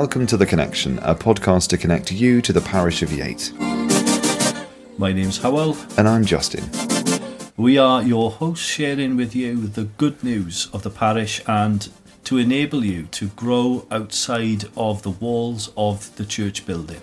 Welcome to The Connection, a podcast to connect you to the parish of Yate. My name's Howell. And I'm Justin. We are your hosts sharing with you the good news of the parish and to enable you to grow outside of the walls of the church building.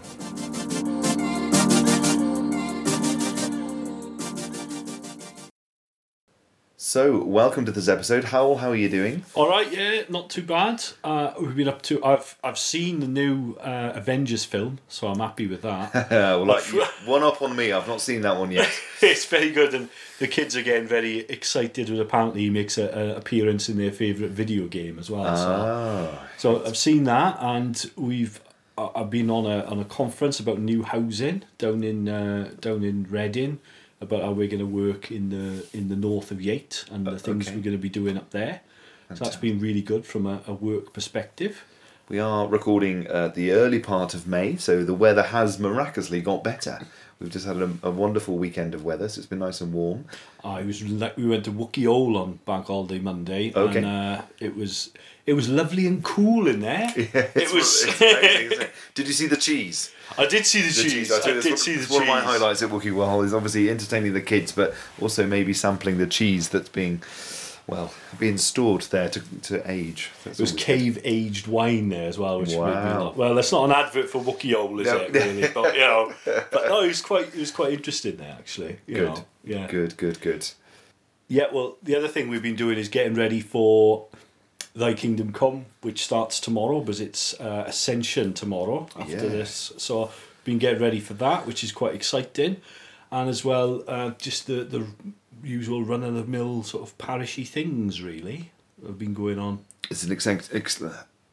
So, welcome to this episode. How how are you doing? All right, yeah, not too bad. Uh, we've been up to. I've I've seen the new uh, Avengers film, so I'm happy with that. well, like one up on me. I've not seen that one yet. it's very good, and the kids are getting very excited. And apparently, he makes an appearance in their favourite video game as well. Oh. So, so I've seen that, and we've. I've been on a on a conference about new housing down in uh, down in Reading about how we're going to work in the in the north of Yate and the uh, things okay. we're going to be doing up there. Fantastic. So that's been really good from a, a work perspective. We are recording uh, the early part of May, so the weather has miraculously got better. We've just had a, a wonderful weekend of weather, so it's been nice and warm. I was we went to Wookey Hole on Bank Holiday Monday, okay. and uh, it was it was lovely and cool in there. Yeah, it was. amazing, did you see the cheese? I did see the, the cheese. cheese. I, I did see the one cheese. One of my highlights at Wookey Hole is obviously entertaining the kids, but also maybe sampling the cheese that's being, well, being stored there to, to age. That's there was cave good. aged wine there as well, which wow. made me laugh. Well, that's not an advert for Wookey Hole, is no. it? Really? but you know, but no, it was quite it was quite interesting there actually. good. Know? Yeah. Good. Good. Good. Yeah. Well, the other thing we've been doing is getting ready for Thy Kingdom Come, which starts tomorrow, but it's uh, Ascension tomorrow after yeah. this. So, been getting ready for that, which is quite exciting, and as well, uh, just the the usual run of the mill sort of parishy things really have been going on. It's an ex-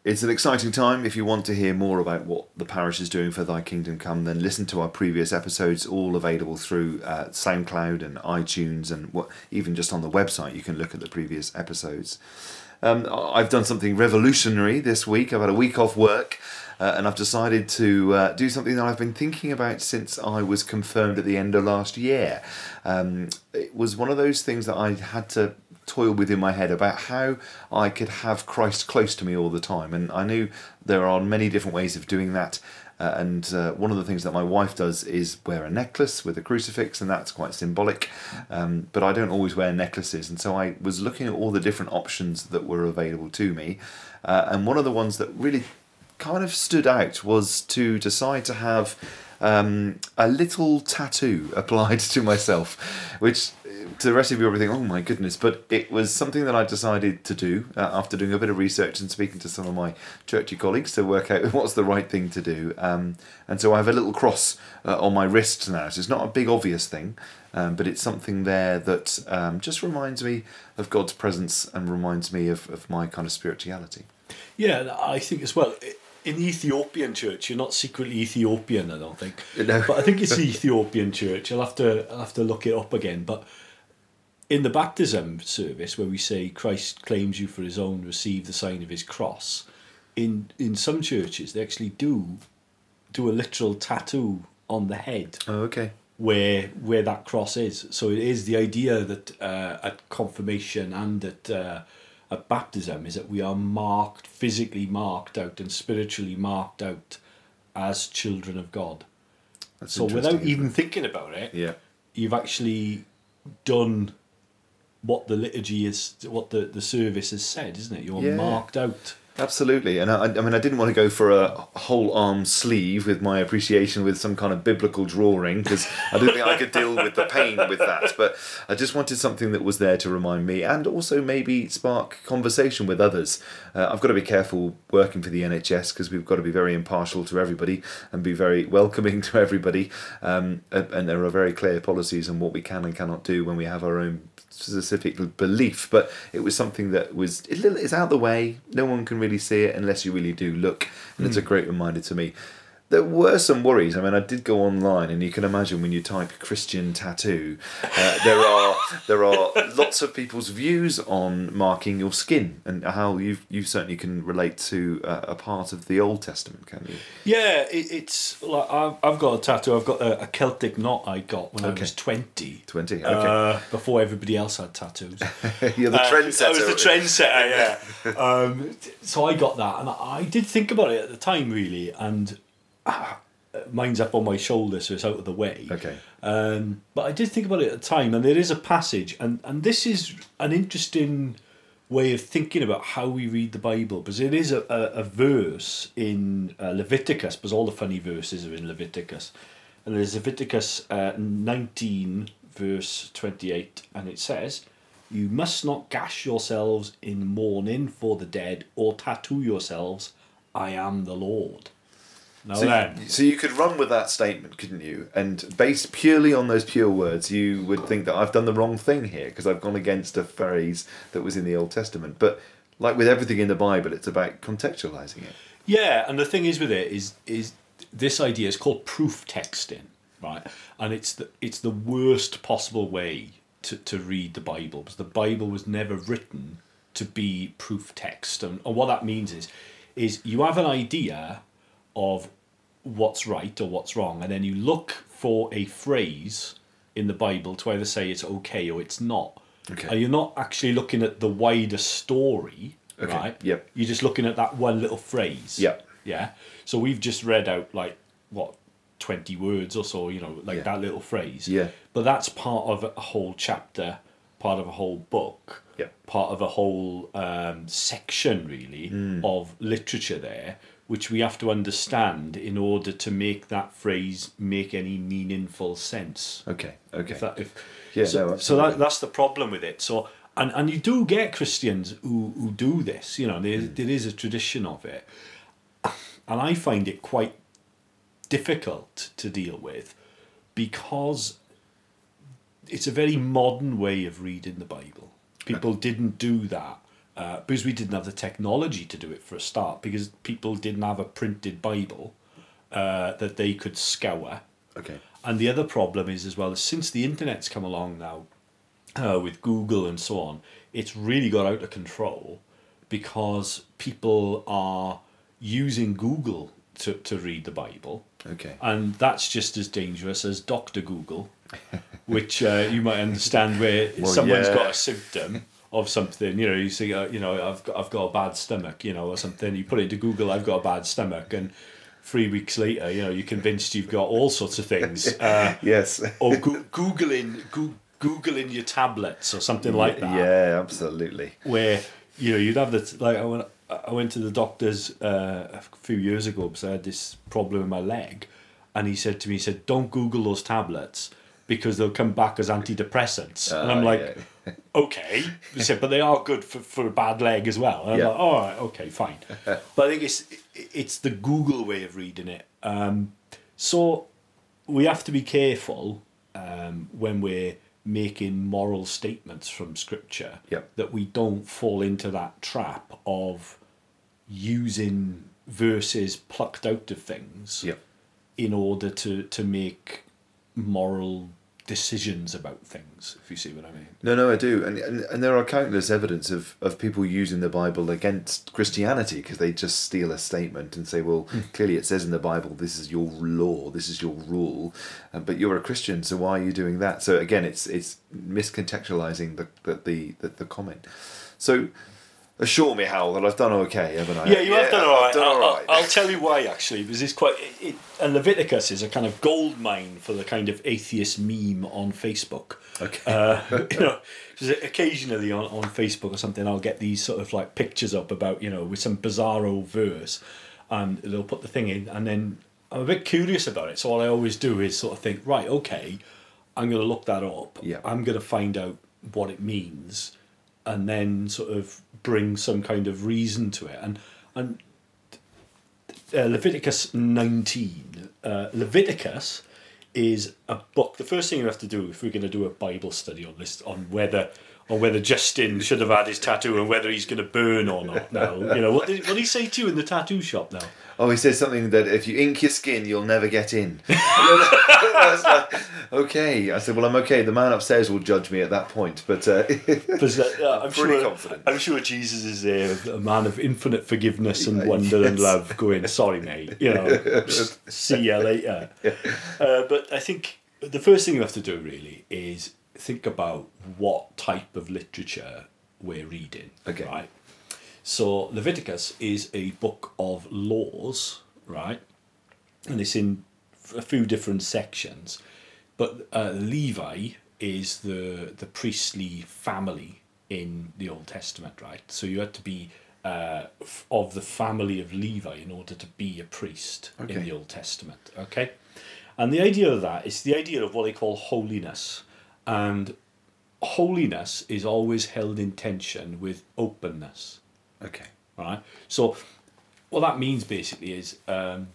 it's an exciting time. If you want to hear more about what the parish is doing for Thy Kingdom Come, then listen to our previous episodes, all available through uh, SoundCloud and iTunes, and what even just on the website you can look at the previous episodes. Um, I've done something revolutionary this week. I've had a week off work. Uh, and I've decided to uh, do something that I've been thinking about since I was confirmed at the end of last year. Um, it was one of those things that I had to toil with in my head about how I could have Christ close to me all the time. And I knew there are many different ways of doing that. Uh, and uh, one of the things that my wife does is wear a necklace with a crucifix, and that's quite symbolic. Um, but I don't always wear necklaces, and so I was looking at all the different options that were available to me. Uh, and one of the ones that really kind of stood out was to decide to have um, a little tattoo applied to myself, which to the rest of you will think, oh my goodness, but it was something that I decided to do uh, after doing a bit of research and speaking to some of my churchy colleagues to work out what's the right thing to do. Um, and so I have a little cross uh, on my wrist now. So it's not a big obvious thing, um, but it's something there that um, just reminds me of God's presence and reminds me of, of my kind of spirituality. Yeah, I think as well. in the Ethiopian church, you're not secretly Ethiopian, I don't think. No. But I think it's the Ethiopian church. I'll have to I'll have to look it up again. But in the baptism service where we say Christ claims you for his own, receive the sign of his cross, in in some churches they actually do do a literal tattoo on the head. Oh, okay. Where where that cross is. So it is the idea that uh, at confirmation and at uh, at baptism is that we are marked physically marked out and spiritually marked out as children of God. That's so without even thinking about it, yeah, you've actually done what the liturgy is, what the, the service has said, isn't it? You're yeah. marked out. Absolutely, and I, I mean, I didn't want to go for a whole arm sleeve with my appreciation with some kind of biblical drawing because I didn't think I could deal with the pain with that. But I just wanted something that was there to remind me, and also maybe spark conversation with others. Uh, I've got to be careful working for the NHS because we've got to be very impartial to everybody and be very welcoming to everybody. Um, and there are very clear policies on what we can and cannot do when we have our own specific belief, but it was something that was it's out the way. No one can really see it unless you really do look, and mm. it's a hmm. great reminder to me. There were some worries. I mean, I did go online, and you can imagine when you type Christian tattoo, uh, there are there are lots of people's views on marking your skin and how you you certainly can relate to uh, a part of the Old Testament, can you? Yeah, it, it's like I've, I've got a tattoo. I've got a, a Celtic knot I got when I was twenty. 20, okay. Uh, before everybody else had tattoos. You're the Uh, trendsetter. I was the trendsetter, yeah. um, so I got that, and I did think about it at the time, really, and ah, mine's up on my shoulder, so it's out of the way. Okay. Um, but I did think about it at the time, and there is a passage, and, and this is an interesting way of thinking about how we read the Bible, because it is a, a, a verse in uh, Leviticus, because all the funny verses are in Leviticus. And there's Leviticus uh, 19, verse 28, and it says, You must not gash yourselves in mourning for the dead, or tattoo yourselves, I am the Lord. Now So, then, so you could run with that statement, couldn't you? And based purely on those pure words, you would think that I've done the wrong thing here because I've gone against a phrase that was in the Old Testament. But like with everything in the Bible, it's about contextualizing it. Yeah, and the thing is with it is is this idea is called proof texting, right? And it's the it's the worst possible way to, to read the Bible because the Bible was never written to be proof text, and, and what that means is is you have an idea of what's right or what's wrong, and then you look for a phrase in the Bible to either say it's okay or it's not. Okay. And you're not actually looking at the wider story, Okay, right? yep. You're just looking at that one little phrase. Yep. Yeah. So we've just read out like what twenty words or so, you know, like Yeah. that little phrase. Yeah. But that's part of a whole chapter, part of a whole book, Yep. part of a whole um, section really Hmm. of literature there, which we have to understand in order to make that phrase make any meaningful sense. Okay. Okay. If that, if, Yeah, so, no, so that, that's the problem with it. So and, and you do get Christians who, who do this, you know, there, Hmm. there is a tradition of it. And I find it quite difficult to deal with because it's a very modern way of reading the Bible. People didn't do that uh, because we didn't have the technology to do it for a start, because people didn't have a printed Bible uh, that they could scour. okay. And the other problem is as well, since the internet's come along now, uh, with Google and so on, it's really got out of control because people are using Google to, to read the Bible. Okay. And that's just as dangerous as Dr. Google, which uh, you might understand where Well, someone's yeah. got a symptom of something. You know, you see, uh, you know, I've got, I've got a bad stomach, you know, or something. You put it into Google, I've got a bad stomach, and three weeks later, you know, you're convinced you've got all sorts of things. Uh, Yes. or go- googling, go- googling your tablets or something like that Yeah, absolutely. where you know you'd have the like I went I went to the doctor's uh, a few years ago because I had this problem in my leg, and he said to me, he said, "Don't Google those tablets because they'll come back as antidepressants." and I'm Ah, like, "Okay," he said, "but they are good for, for a bad leg as well." And I'm Yeah. like, "All right, okay, fine." but I think it's it's the Google way of reading it. Um, so we have to be careful um, when we're making moral statements from scripture Yep. that we don't fall into that trap of using verses plucked out of things Yep. in order to, to make moral decisions about things, if you see what I mean. No, no, I do, and and, and there are countless evidence of, of people using the Bible against Christianity because they just steal a statement and say, well, clearly it says in the Bible this is your law, this is your rule, uh, but you're a Christian, so why are you doing that? So again, it's it's miscontextualizing the the the, the, the comment. So assure me, Hal, that I've done okay, haven't I? Yeah, you have done all right. Done I'll, I'll- I'll tell you why actually, because it's quite. It, and Leviticus is a kind of gold mine for the kind of atheist meme on Facebook. Okay. Uh, you know, occasionally on, on Facebook or something, I'll get these sort of like pictures up about you know with some bizarro verse, and they'll put the thing in, and then I'm a bit curious about it. So what I always do is sort of think, right, okay, I'm going to look that up. Yeah. I'm going to find out what it means, and then sort of bring some kind of reason to it. And and uh, Leviticus 19. Uh, Leviticus is a book. The first thing you have to do if we're going to do a Bible study on this, on whether or whether Justin should have had his tattoo and whether he's going to burn or not now. You know, what did, what did he say to you in the tattoo shop now? Oh, he says something that if you ink your skin, you'll never get in. I like, okay. I said, well, I'm okay. The man upstairs will judge me at that point, but uh, uh, I'm Pretty sure, confident. I'm sure Jesus is a, a man of infinite forgiveness and wonder and love. Going, sorry, mate. You know, see you later. Uh, but I think the first thing you have to do really is think about what type of literature we're reading. Okay. Right. So Leviticus is a book of laws, right? And it's in a few different sections. But uh, Levi is the the priestly family in the Old Testament, right? So you had to be uh, f- of the family of Levi in order to be a priest in the Old Testament, okay? And the idea of that is the idea of what they call holiness. And holiness is always held in tension with openness okay. right? So, what that means basically is um,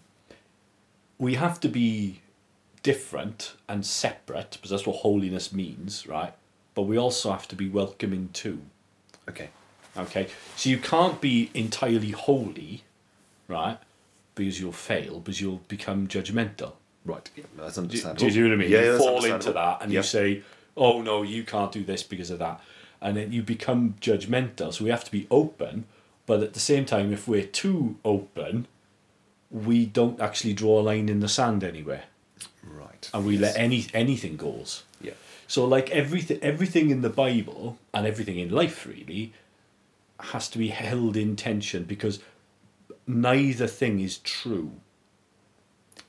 we have to be different and separate because that's what holiness means, right? But we also have to be welcoming too. Okay. Okay, so you can't be entirely holy, right? Because you'll fail, because you'll become judgmental. Right. Yeah, that's Do, understandable. do you see what I mean? Yeah, you that's fall into that and Yeah. you say, "Oh no, you can't do this because of that," and then you become judgmental. So we have to be open, but at the same time, if we're too open, we don't actually draw a line in the sand anywhere, Right. and we let any anything goes. Yeah. So like everything, everything in the Bible and everything in life really has to be held in tension because neither thing is true.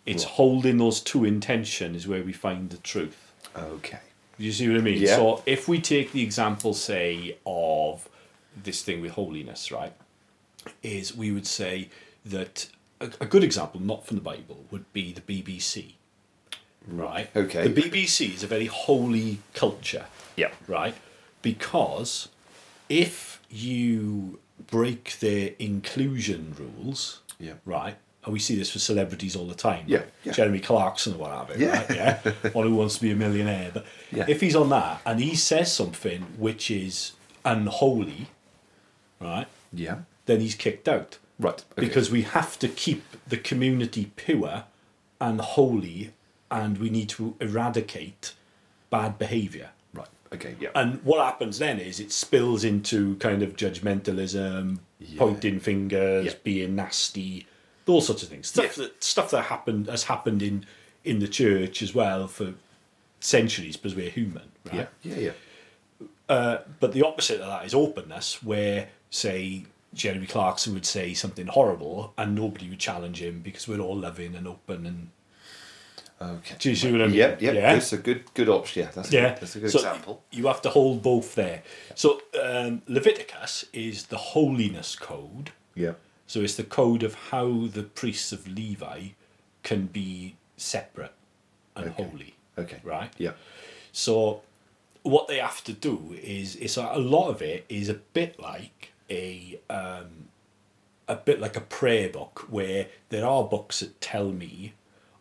It's Right. holding those two in tension is where we find the truth. Okay. You see what I mean? Yeah. So if we take the example, say, of this thing with holiness, right, is we would say that a, a good example, not from the Bible, would be the BBC. Mm. Right. Okay. The BBC is a very holy culture Yeah. right? Because if you break their inclusion rules, Yeah. right? And we see this for celebrities all the time. Yeah, yeah. Jeremy Clarkson or what have you, Yeah. right? Yeah. One who wants to be a millionaire. But Yeah. if he's on that and he says something which is unholy, right? Yeah. Then he's kicked out. Right. Okay. Because we have to keep the community pure and holy and we need to eradicate bad behaviour. Right. Okay. Yeah. And what happens then is it spills into kind of judgmentalism, Yeah. pointing fingers, Yeah. being nasty, those sorts of things. Stuff Yeah. that stuff that happened has happened in in the church as well for centuries because we're human, right? yeah. Yeah. Yeah. Uh, but the opposite of that is openness, where say Jeremy Clarkson would say something horrible and nobody would challenge him because we're all loving and open and Okay. do you see what I mean? Yep. Yep. Yeah. That's a good good option. Yeah. That's a Yeah, good, that's a good so example. You have to hold both there. So um, Leviticus is the holiness code. Yeah. So it's the code of how the priests of Levi can be separate and Okay. holy, Okay. right? Yeah. So what they have to do is it's a, a lot of it is a bit like a um, a bit like a prayer book where there are books that tell me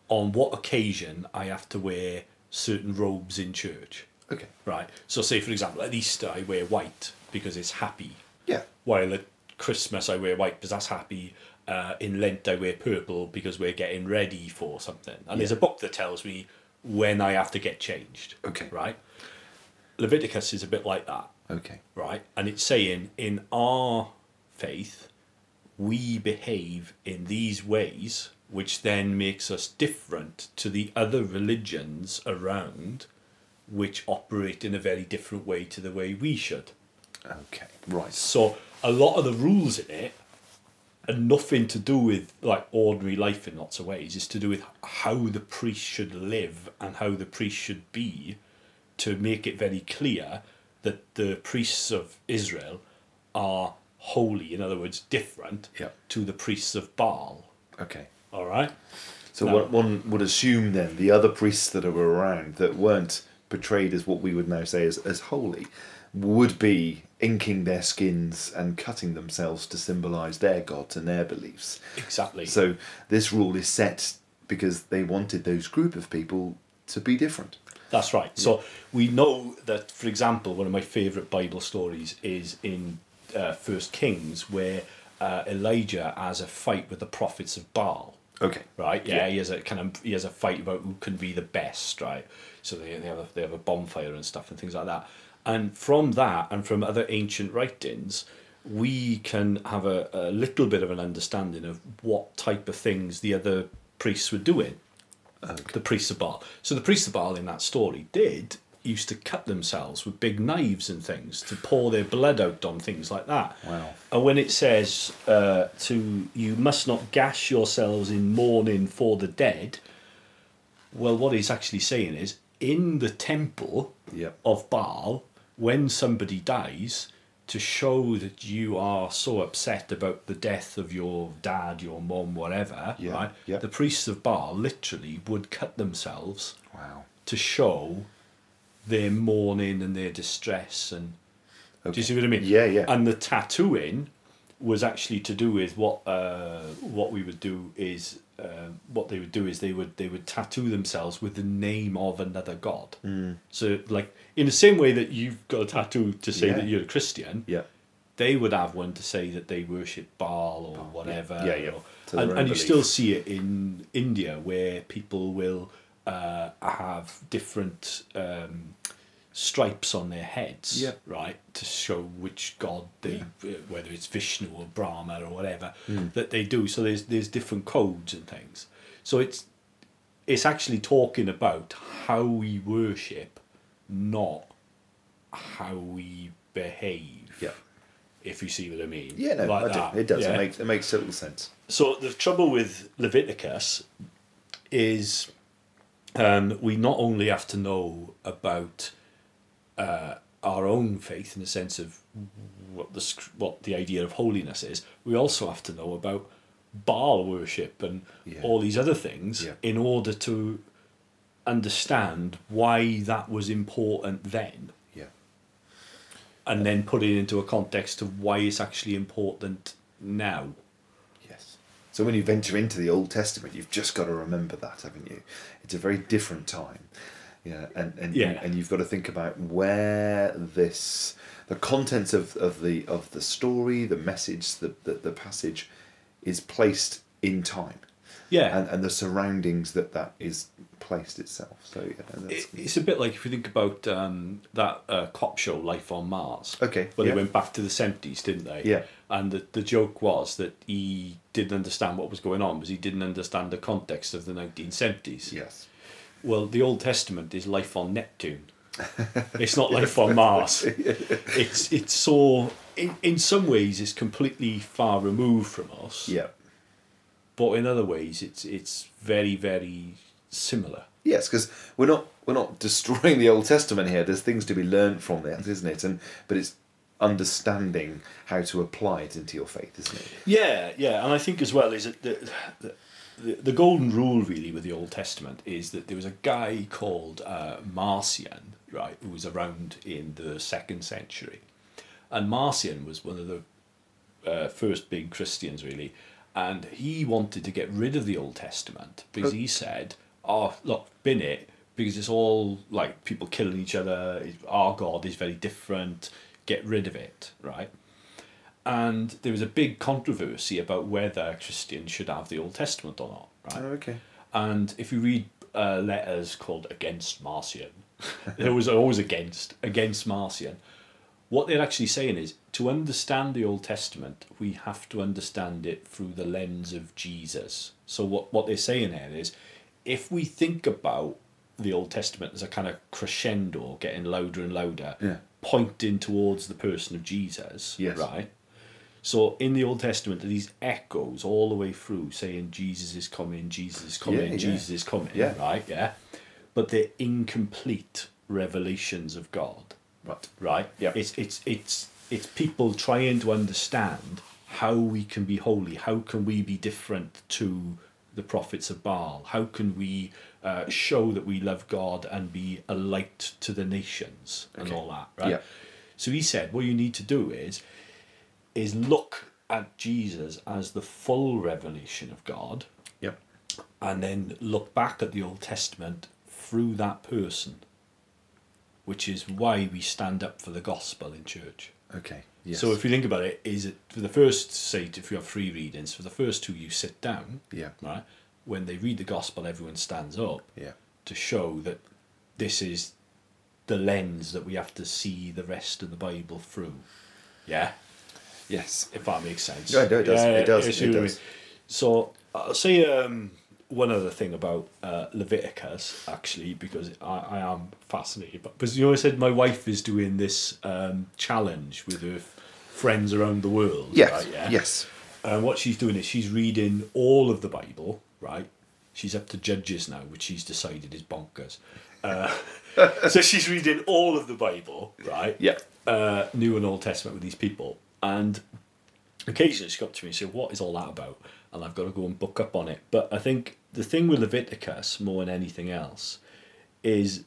on what occasion I have to wear certain robes in church. Okay. Right. So say for example at Easter I wear white because it's happy. Yeah. While at Christmas I wear white because that's happy. Uh, in Lent I wear purple because we're getting ready for something. And there's a book that tells me when I have to get changed. Okay. Right. Leviticus is a bit like that. Okay. Right. And it's saying in our faith we behave in these ways which then makes us different to the other religions around which operate in a very different way to the way we should. Okay. Right. So a lot of the rules in it are nothing to do with like ordinary life in lots of ways. It's to do with how the priest should live and how the priest should be to make it very clear that the priests of Israel are holy, in other words, different Yeah. to the priests of Baal. Okay. All right? So No. one, one would assume then the other priests that were around that weren't portrayed as what we would now say as, as holy would be inking their skins and cutting themselves to symbolize their gods and their beliefs. Exactly. So this rule is set because they wanted those group of people to be different. That's right. So we know that, for example, one of my favourite Bible stories is in uh, First Kings, where uh, Elijah has a fight with the prophets of Baal. Okay. Right. Yeah, he has a kind of he has a fight about who can be the best. Right. So they, they have a, they have a bonfire and stuff and things like that. And from that and from other ancient writings, we can have a, a little bit of an understanding of what type of things the other priests were doing. The priests of Baal. So the priests of Baal in that story did used to cut themselves with big knives and things to pour their blood out on things like that. Wow. And when it says uh, to you must not gash yourselves in mourning for the dead, well, what he's actually saying is in the temple Yep. of Baal, when somebody dies, to show that you are so upset about the death of your dad, your mom, whatever, Yeah, right? yeah. The priests of Baal literally would cut themselves Wow. to show their mourning and their distress and do you see what I mean? Yeah, yeah. And the tattooing was actually to do with what uh, what we would do is uh, what they would do is they would they would tattoo themselves with the name of another god. Mm. So like in the same way that you've got a tattoo to say Yeah. that you're a Christian, Yeah. they would have one to say that they worship Baal or whatever. Yeah, yeah. or- and and you still see it in India where people will uh, have different um, stripes on their heads, Yeah. right, to show which god they, uh, whether it's Vishnu or Brahma or whatever Hmm. that they do. So there's there's different codes and things. So it's it's actually talking about how we worship, not how we behave Yeah. if you see what I mean. Yeah, no, Like I do. It does. yeah. It makes it makes total sense. So the trouble with Leviticus is um, we not only have to know about uh, our own faith in the sense of what the what the idea of holiness is, we also have to know about Baal worship and Yeah. all these other things Yeah. in order to understand why that was important then Yeah. and then put it into a context of why it's actually important now. Yes. So when you venture into the Old Testament, you've just got to remember that, haven't you? It's a very different time. Yeah, and and Yeah. and you've got to think about where this the contents of, of the of the story, the message, the, the the passage is placed in time. Yeah. And and the surroundings that that is placed itself. So yeah, that's It, it's a bit like if you think about um, that uh, cop show, Life on Mars. Okay, Well, yeah. they went back to the 70s, didn't they? Yeah. And the, the joke was that he didn't understand what was going on because he didn't understand the context of the 1970s. yes. Well, the Old Testament is life on Neptune. it's not life on Mars. It's it's so in, in some ways it's completely far removed from us. Yeah. But in other ways it's it's very very similar. Yes, because we're not we're not destroying the Old Testament here. There's things to be learned from that, isn't it? And but it's understanding how to apply it into your faith, isn't it? Yeah, yeah, and I think as well is that the, the, the, the golden rule really with the Old Testament is that there was a guy called uh, Marcion, right, who was around in the second century, and Marcion was one of the uh, first big Christians really, and he wanted to get rid of the Old Testament because he said, "Oh, look, bin it." Because it's all like people killing each other. Our God is very different. Get rid of it, right? and there was a big controversy about whether Christians should have the Old Testament or not, right? okay. And if you read uh, letters called Against Marcion, there was always against against Marcion. What they're actually saying is to understand the Old Testament, we have to understand it through the lens of Jesus. So what what they're saying here is, if we think about the Old Testament as a kind of crescendo, getting louder and louder, Yeah. pointing towards the person of Jesus, Yes. right? So in the Old Testament, there are these echoes all the way through saying Jesus is coming, Jesus is coming, Yeah, yeah. Jesus is coming, Yeah. right? Yeah. But they're incomplete revelations of God. Right. Right? Yeah. It's it's it's it's people trying to understand how we can be holy, how can we be different to the prophets of Baal? How can we uh, show that we love God and be a light to the nations and Okay. all that, right? Yeah. So he said, what you need to do is is look at Jesus as the full revelation of God Yep. and then look back at the Old Testament through that person. Which is why we stand up for the gospel in church. Okay. Yes. So if you think about it, is it for the first say if you have three readings, for the first two you sit down, yeah. right? When they read the gospel, everyone stands up Yeah. to show that this is the lens that we have to see the rest of the Bible through. Yeah, Yes. if that makes sense. Yeah, no, it does. It does. It see what I does. So I'll say um, one other thing about uh, Leviticus, actually, because I, I am fascinated. But because you know, I said my wife is doing this um, challenge with her f- friends around the world. Yes. right, yeah? Yes. And what she's doing is she's reading all of the Bible, right? She's up to Judges now, which she's decided is bonkers. Uh, so she's reading all of the Bible, right? Yeah. Uh, New and Old Testament with these people. And occasionally she got to me and said, What is all that about? And I've got to go and book up on it. But I think the thing with Leviticus, more than anything else, is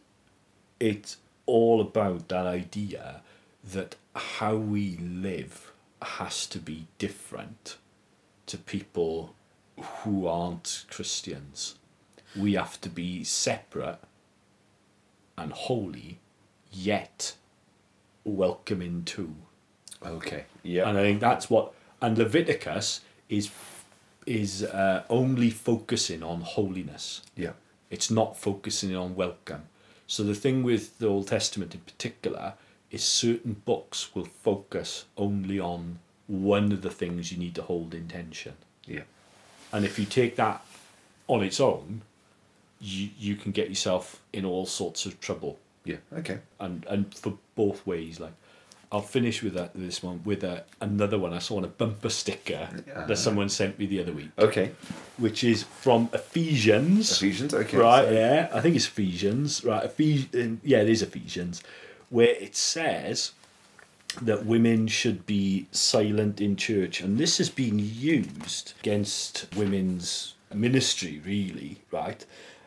it's all about that idea that how we live has to be different to people who aren't Christians. We have to be separate and holy, yet welcoming too. Okay. Yeah. And I think that's what and Leviticus is is uh, only focusing on holiness. yeah. It's not focusing on welcome. So the thing with the Old Testament in particular is certain books will focus only on one of the things you need to hold in tension. Yeah. And if you take that on its own, you you can get yourself in all sorts of trouble. Yeah. Okay. And and for both ways, like I'll finish with that this one with a, another one I saw on a bumper sticker that someone sent me the other week, Okay. which is from Ephesians. Ephesians. Okay. Right, so- yeah, I think it's Ephesians. Right, Ephes- um, yeah, it is Ephesians, where it says that women should be silent in church, and this has been used against women's ministry, really. Right,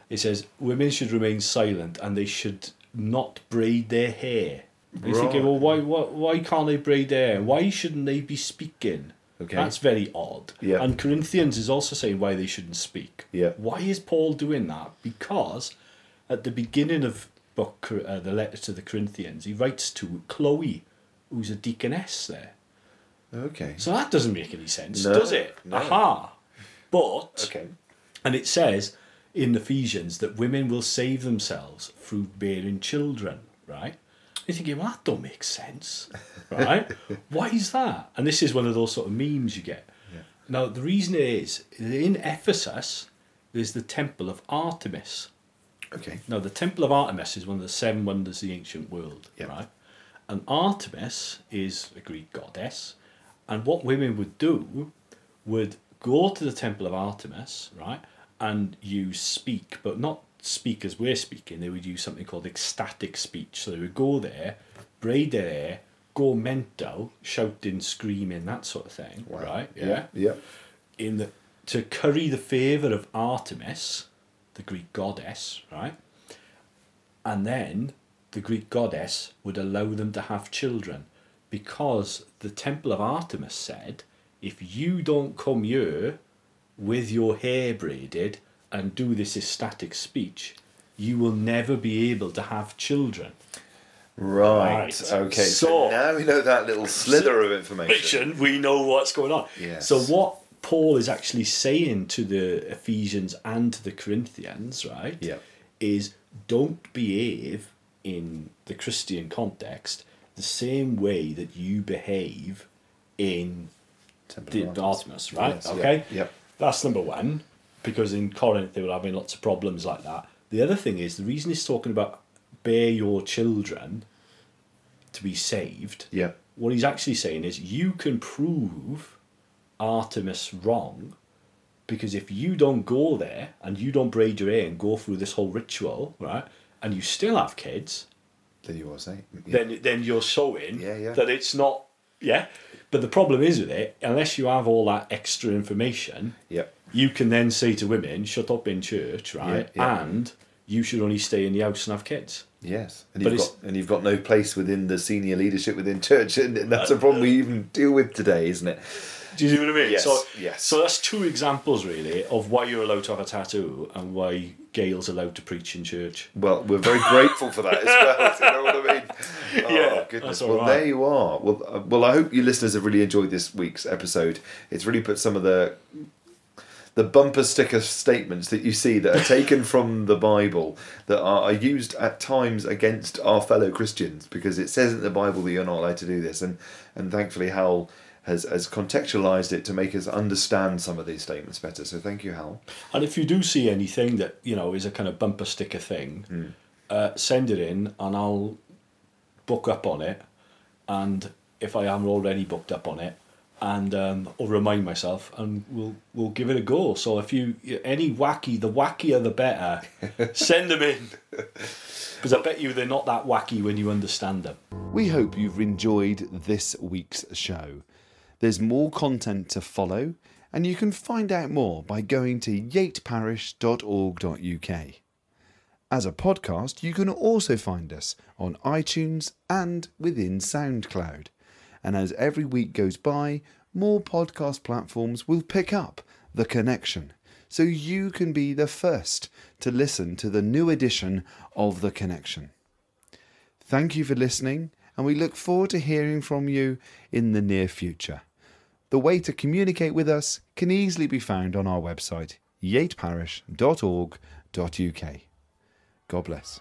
it says women should remain silent and they should not braid their hair. And You're thinking, well, why, why, why can't they braid their hair? Why shouldn't they be speaking? Okay. That's very odd. Yeah. And Corinthians is also saying why they shouldn't speak. Yeah. Why is Paul doing that? Because at the beginning of book uh, the letter to the Corinthians, he writes to Chloe, who's a deaconess there. Okay. So that doesn't make any sense, No, does it? no. Aha. But Okay. and it says in Ephesians that women will save themselves through bearing children, right? You're thinking, well, that don't make sense, right? Why is that? And this is one of those sort of memes you get. Now, the reason is in Ephesus, there's the temple of Artemis. Okay. Now, the temple of Artemis is one of the seven wonders of the ancient world, Yeah. right? And Artemis is a Greek goddess. And what women would do would go to the temple of Artemis, right? And use speak, but not speak as we're speaking. They would use something called ecstatic speech. So they would go there, braid their hair, go mental, shouting, screaming, that sort of thing, Wow. right? Yeah. Yeah. in the to curry the favour of Artemis, the Greek goddess, right? And then the Greek goddess would allow them to have children because the temple of Artemis said, if you don't come here with your hair braided and do this ecstatic speech, you will never be able to have children. Right. Right. Okay. So, So- now we know that little slither of information. we know what's going on. Yes. So what Paul is actually saying to the Ephesians and to the Corinthians, right? Yeah. Is don't behave in the Christian context the same way that you behave in Temple the Artemis, right? Yes, yeah, okay. yeah. That's number one, because in Corinth they were having lots of problems like that. The other thing is the reason he's talking about bear your children to be saved Yeah. what he's actually saying is you can prove Artemis wrong because if you don't go there and you don't braid your hair and go through this whole ritual, right, and you still have kids, Then you are saying. Yeah. then then you're showing Yeah, yeah. that it's not yeah. But the problem is with it, unless you have all that extra information, yeah. You can then say to women, "Shut up in church," right, Yeah, yeah. and you should only stay in the house and have kids. Yes, and you've got and you've got no place within the senior leadership within church, and that's a problem we even deal with today, isn't it? Do you see what I mean? Yes, So, yes. so that's two examples really of why you're allowed to have a tattoo and why Gail's allowed to preach in church. Well, we're very grateful for that as well. Do you know what I mean? Oh, Yeah, goodness. Well, right. there you are. Well, uh, well, I hope you listeners have really enjoyed this week's episode. It's really put some of the the bumper sticker statements that you see that are taken from the Bible that are, are used at times against our fellow Christians because it says in the Bible that you're not allowed to do this, and and thankfully Hal has has contextualized it to make us understand some of these statements better. So thank you, Hal. And if you do see anything that you know is a kind of bumper sticker thing, Hmm. uh, send it in and I'll book up on it. And if I am already booked up on it, and um, I'll remind myself, and we'll we'll give it a go. So if you any wacky, the wackier the better, send them in. Because I bet you they're not that wacky when you understand them. We hope you've enjoyed this week's show. There's more content to follow, and you can find out more by going to yateparish.org.uk. As a podcast, you can also find us on iTunes and within SoundCloud. And as every week goes by, more podcast platforms will pick up The Connection, so you can be the first to listen to the new edition of The Connection. Thank you for listening, and we look forward to hearing from you in the near future. The way to communicate with us can easily be found on our website, yateparish.org.uk. God bless.